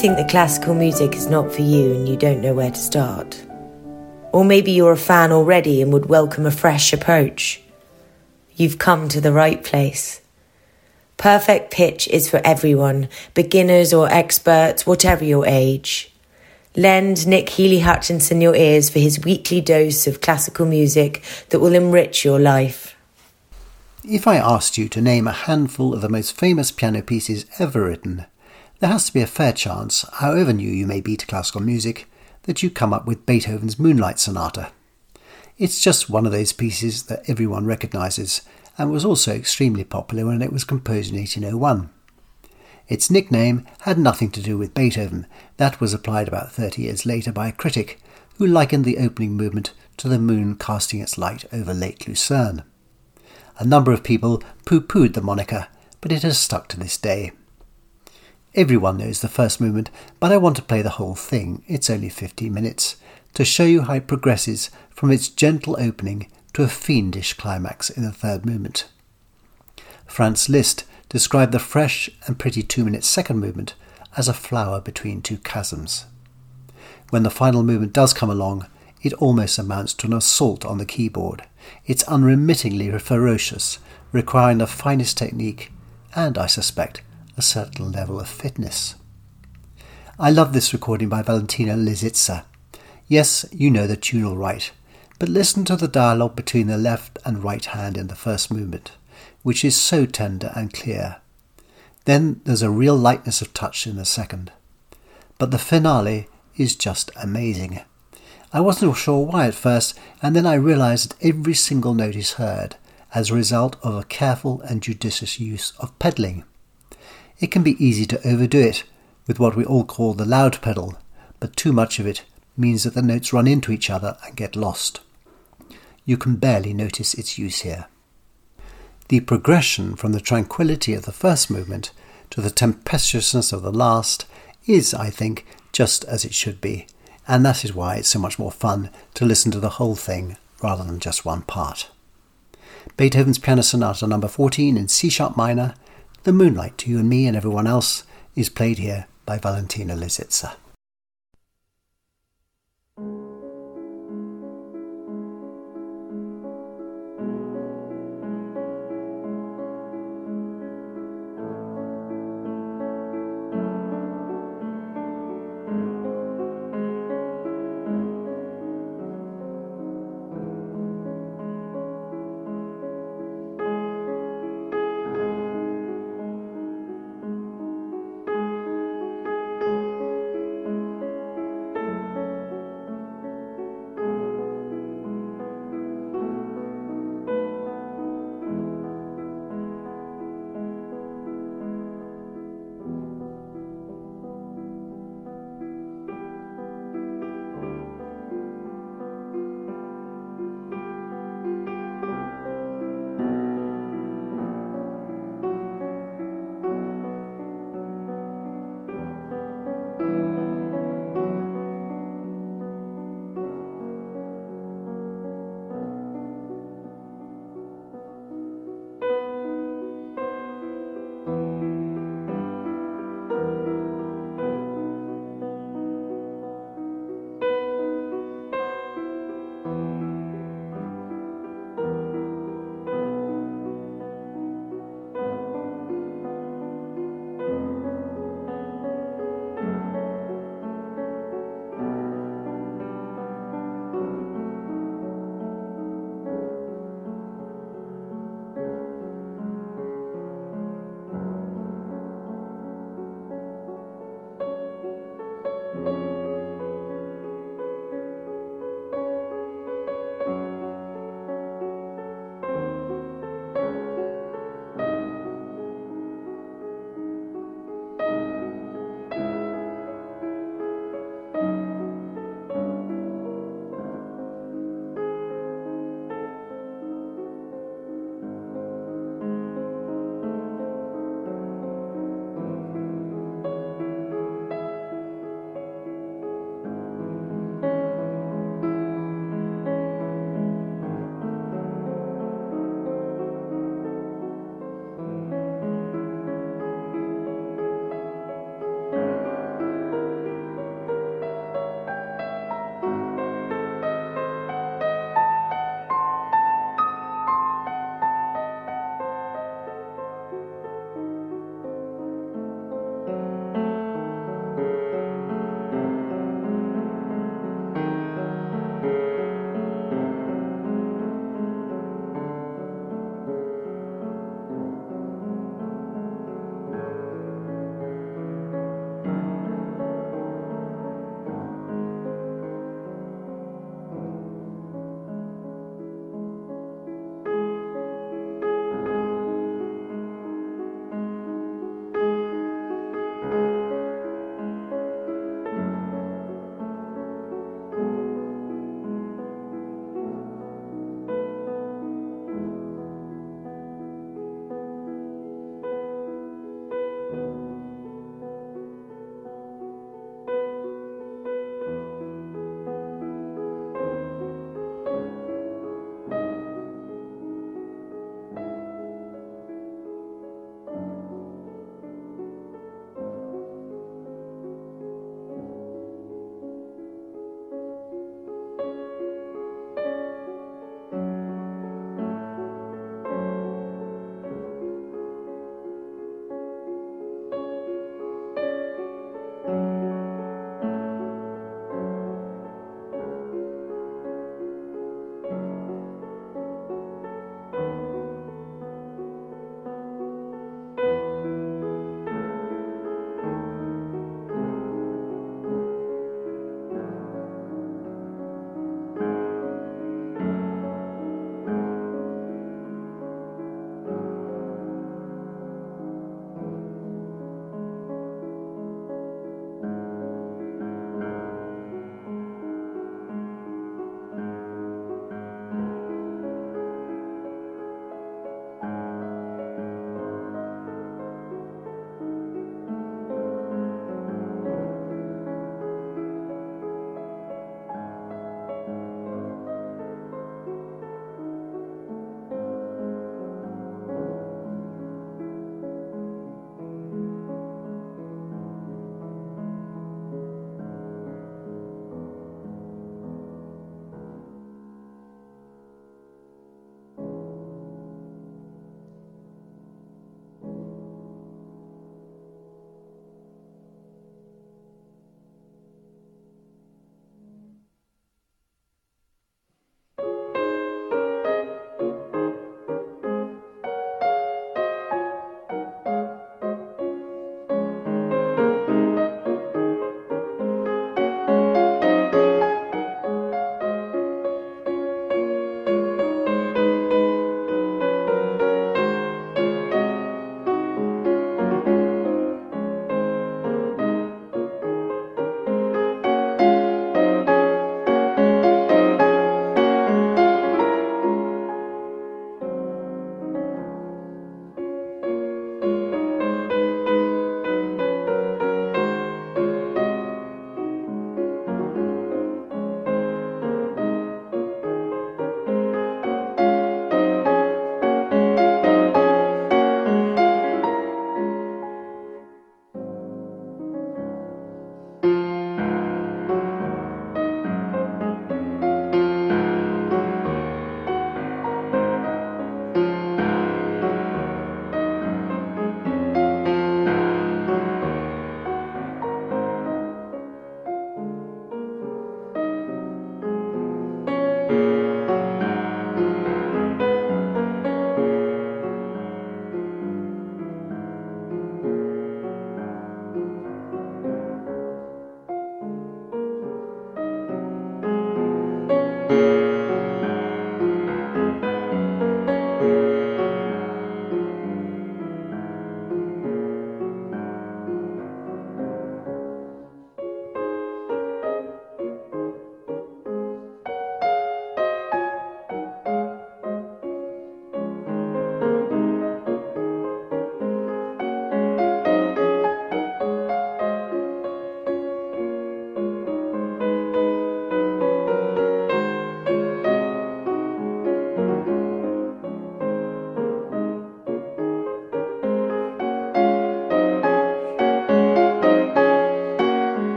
Think that classical music is not for you and you don't know where to start? Or maybe you're a fan already and would welcome a fresh approach. You've come to the right place. Perfect Pitch is for everyone, beginners or experts, whatever your age. Lend Nick Healy Hutchinson your ears for his weekly dose of classical music that will enrich your life. If I asked you to name a handful of the most famous piano pieces ever written, there has to be a fair chance, however new you may be to classical music, that you come up with Beethoven's Moonlight Sonata. It's just one of those pieces that everyone recognises and was also extremely popular when it was composed in 1801. Its nickname had nothing to do with Beethoven, that was applied about 30 years later by a critic who likened the opening movement to the moon casting its light over Lake Lucerne. A number of people pooh poohed the moniker, but it has stuck to this day. Everyone knows the first movement, but I want to play the whole thing, it's only 15 minutes, to show you how it progresses from its gentle opening to a fiendish climax in the third movement. Franz Liszt described the fresh and pretty two minute second movement as a flower between two chasms. When the final movement does come along, it almost amounts to an assault on the keyboard. It's unremittingly ferocious, requiring the finest technique and, I suspect, a certain level of fitness. I love this recording by Valentina Lisitsa. Yes, you know the tune all right, but listen to the dialogue between the left and right hand in the first movement, which is so tender and clear. Then there's a real lightness of touch in the second. But the finale is just amazing. I wasn't sure why at first, and then I realized that every single note is heard as a result of a careful and judicious use of pedalling. It can be easy to overdo it with what we all call the loud pedal, but too much of it means that the notes run into each other and get lost. You can barely notice its use here. The progression from the tranquility of the first movement to the tempestuousness of the last is, I think, just as it should be, and that is why it's so much more fun to listen to the whole thing rather than just one part. Beethoven's Piano Sonata number 14 in C sharp minor the Moonlight to You and Me and Everyone Else is played here by Valentina Lisitsa.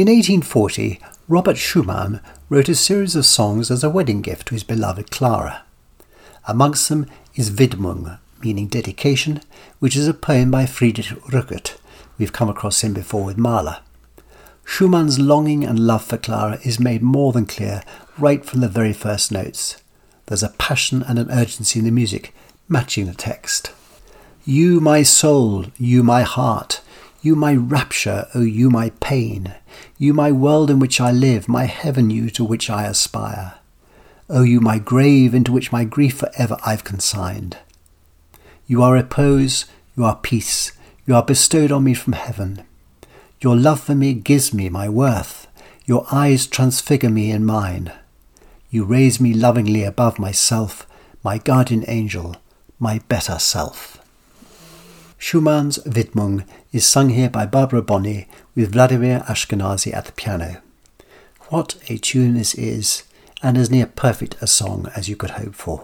In 1840, Robert Schumann wrote a series of songs as a wedding gift to his beloved Clara. Amongst them is Widmung, meaning dedication, which is a poem by Friedrich Rückert. We've come across him before with Mahler. Schumann's longing and love for Clara is made more than clear right from the very first notes. There's a passion and an urgency in the music, matching the text. You, my soul, you, my heart, you, my rapture, O you, my pain, you, my world in which I live, my heaven, you, to which I aspire. O you, my grave, into which my grief for ever I've consigned. You are repose, you are peace, you are bestowed on me from heaven. Your love for me gives me my worth, your eyes transfigure me in mine. You raise me lovingly above myself, my guardian angel, my better self. Schumann's Widmung is sung here by Barbara Bonney with Vladimir Ashkenazy at the piano. What a tune this is, and as near perfect a song as you could hope for.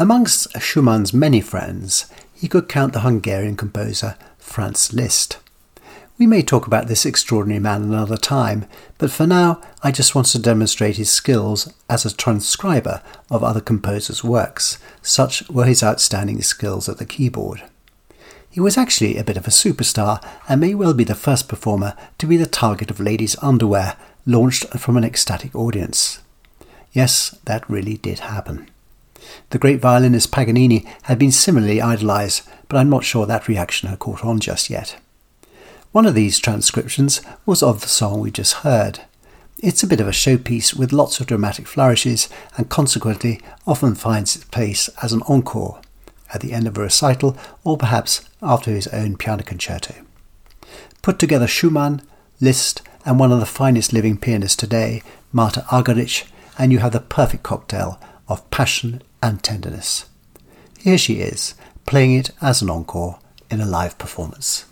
Amongst Schumann's many friends, he could count the Hungarian composer Franz Liszt. We may talk about this extraordinary man another time, but for now I just want to demonstrate his skills as a transcriber of other composers' works. Such were his outstanding skills at the keyboard. He was actually a bit of a superstar and may well be the first performer to be the target of ladies' underwear launched from an ecstatic audience. Yes, that really did happen. The great violinist Paganini had been similarly idolized, but I'm not sure that reaction had caught on just yet. One of these transcriptions was of the song we just heard. It's a bit of a showpiece with lots of dramatic flourishes and consequently often finds its place as an encore at the end of a recital or perhaps after his own piano concerto. Put together Schumann, Liszt, and one of the finest living pianists today, Martha Argerich, and you have the perfect cocktail of passion and tenderness. Here she is, playing it as an encore in a live performance.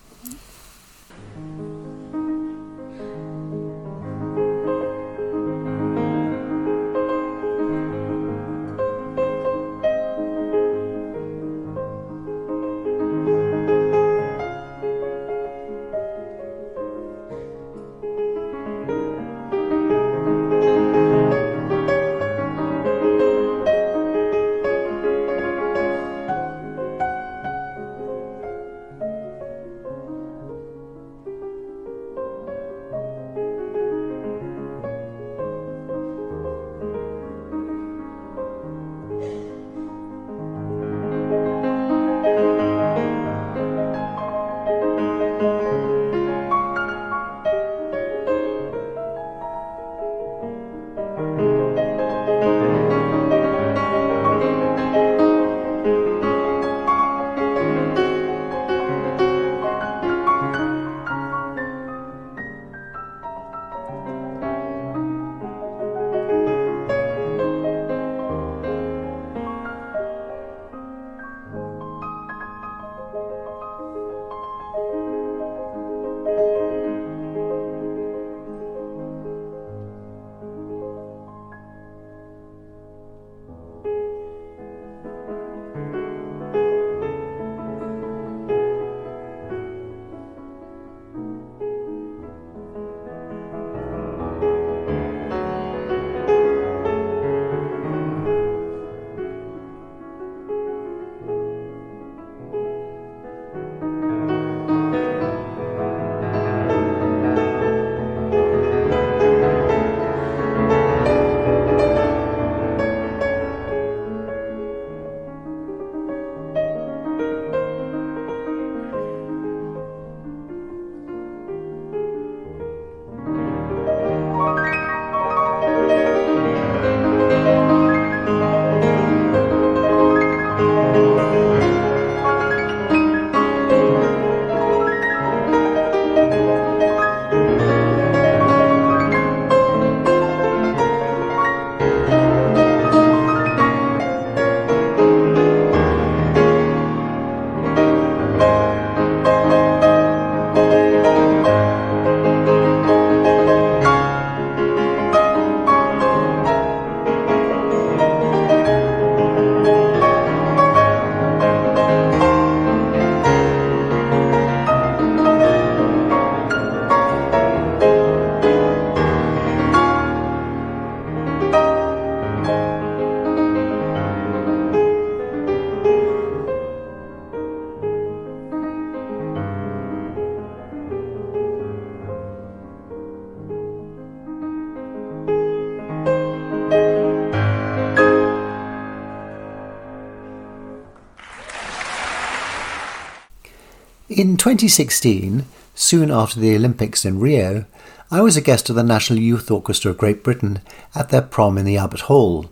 In 2016, soon after the Olympics in Rio, I was a guest of the National Youth Orchestra of Great Britain at their prom in the Albert Hall.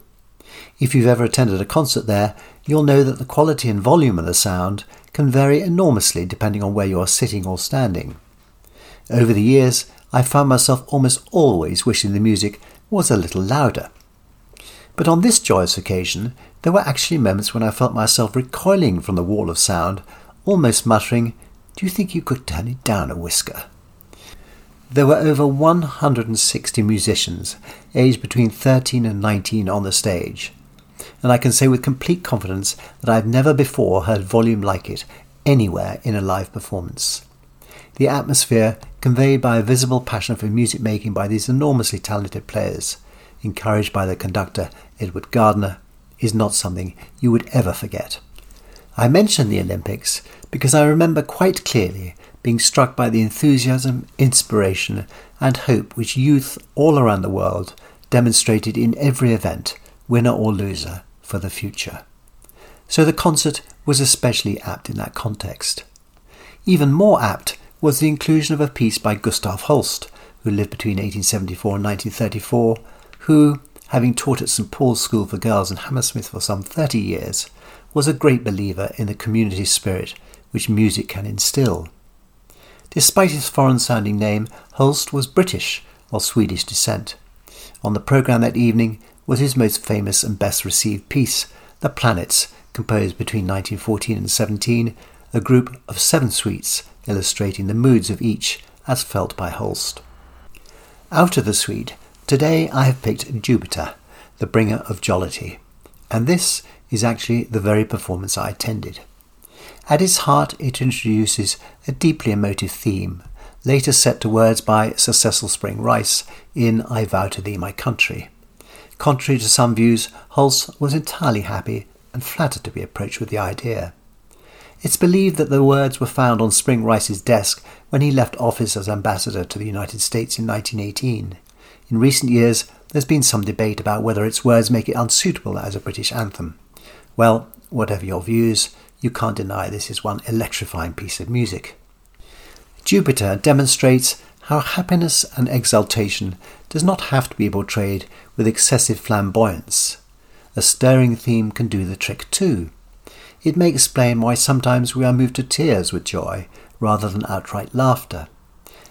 If you've ever attended a concert there, you'll know that the quality and volume of the sound can vary enormously depending on where you are sitting or standing. Over the years, I found myself almost always wishing the music was a little louder. But on this joyous occasion, there were actually moments when I felt myself recoiling from the wall of sound, almost muttering, Do you think you could turn it down a whisker? There were over 160 musicians, aged between 13 and 19, on the stage, and I can say with complete confidence that I have never before heard volume like it anywhere in a live performance. The atmosphere, conveyed by a visible passion for music making by these enormously talented players, encouraged by the conductor Edward Gardner, is not something you would ever forget. I mention the Olympics because I remember quite clearly being struck by the enthusiasm, inspiration, and hope which youth all around the world demonstrated in every event, winner or loser, for the future. So the concert was especially apt in that context. Even more apt was the inclusion of a piece by Gustav Holst, who lived between 1874 and 1934, who, having taught at St Paul's School for Girls in Hammersmith for some 30 years, was a great believer in the community spirit which music can instill. Despite his foreign sounding name, Holst was British of Swedish descent. On the programme that evening was his most famous and best received piece, The Planets, composed between 1914 and 17, a group of seven suites illustrating the moods of each as felt by Holst. Out of the suite, today I have picked Jupiter, the bringer of jollity, and this is actually the very performance I attended. At its heart, it introduces a deeply emotive theme, later set to words by Sir Cecil Spring Rice in I Vow to Thee, My Country. Contrary to some views, Holst was entirely happy and flattered to be approached with the idea. It's believed that the words were found on Spring Rice's desk when he left office as ambassador to the United States in 1918. In recent years, there's been some debate about whether its words make it unsuitable as a British anthem. Well, whatever your views, you can't deny this is one electrifying piece of music. Jupiter demonstrates how happiness and exultation does not have to be portrayed with excessive flamboyance. A stirring theme can do the trick too. It may explain why sometimes we are moved to tears with joy rather than outright laughter.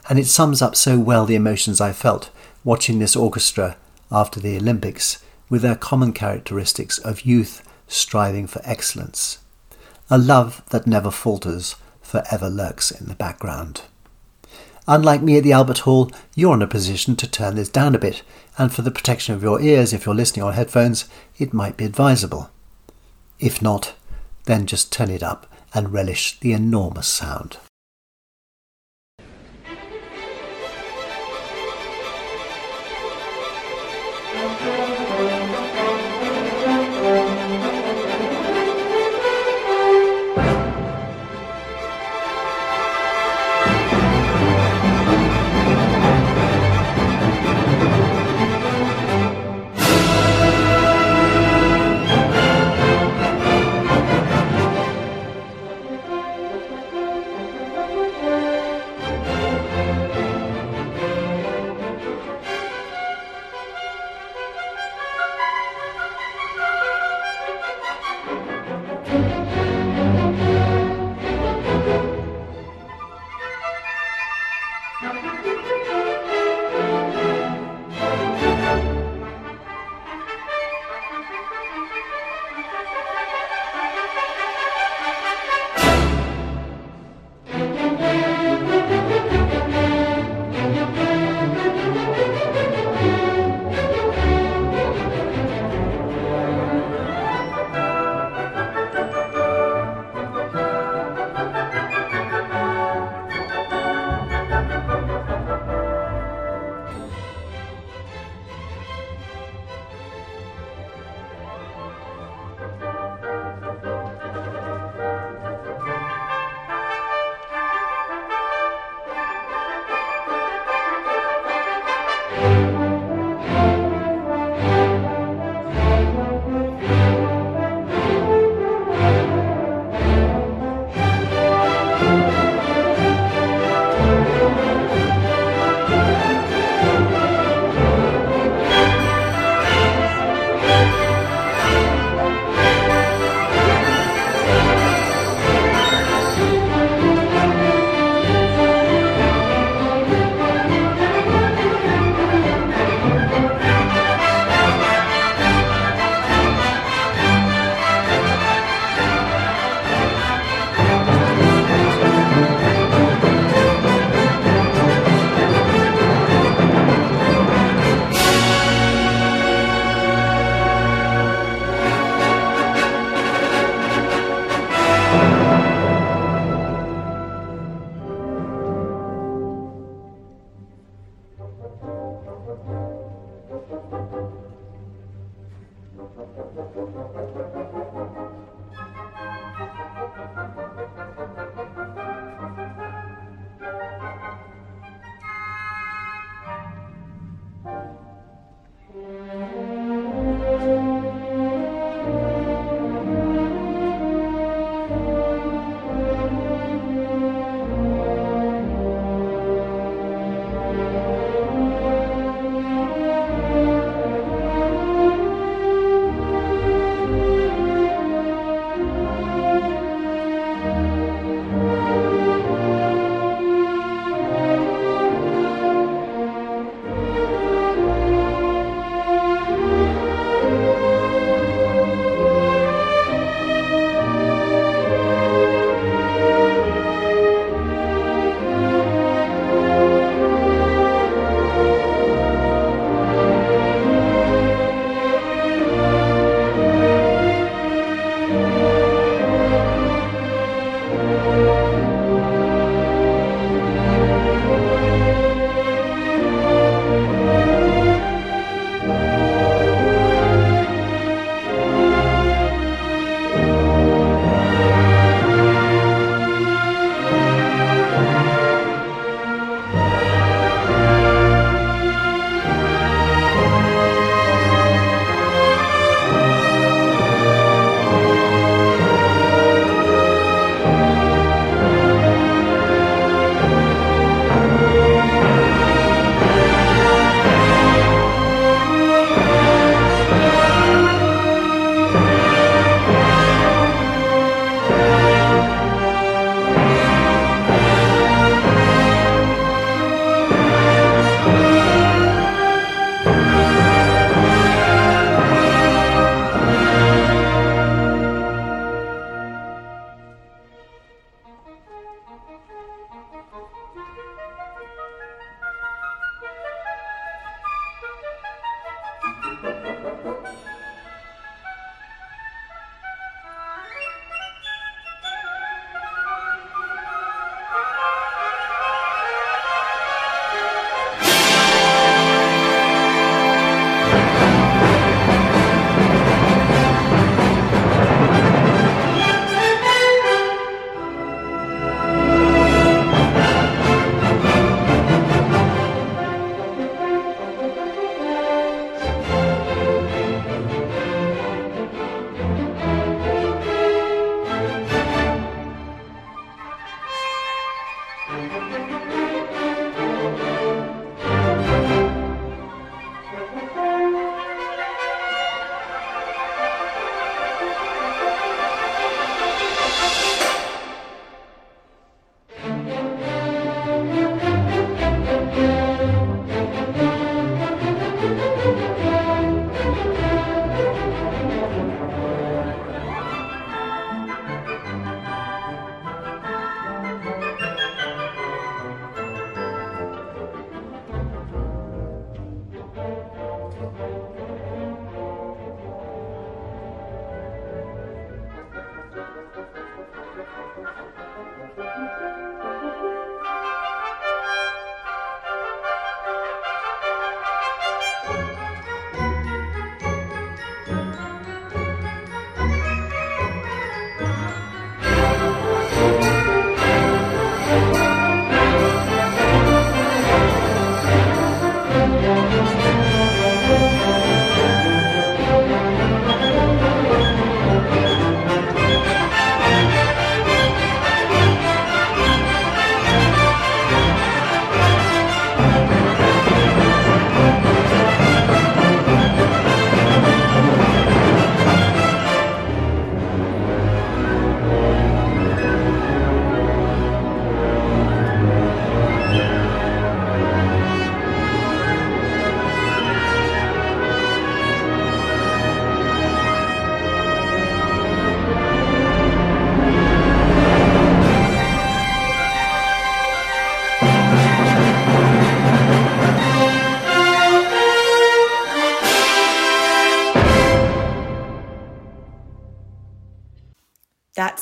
And it sums up so well the emotions I felt watching this orchestra after the Olympics with their common characteristics of youth striving for excellence. A love that never falters forever lurks in the background. Unlike me at the Albert Hall, you're in a position to turn this down a bit, and for the protection of your ears, if you're listening on headphones, it might be advisable. If not, then just turn it up and relish the enormous sound.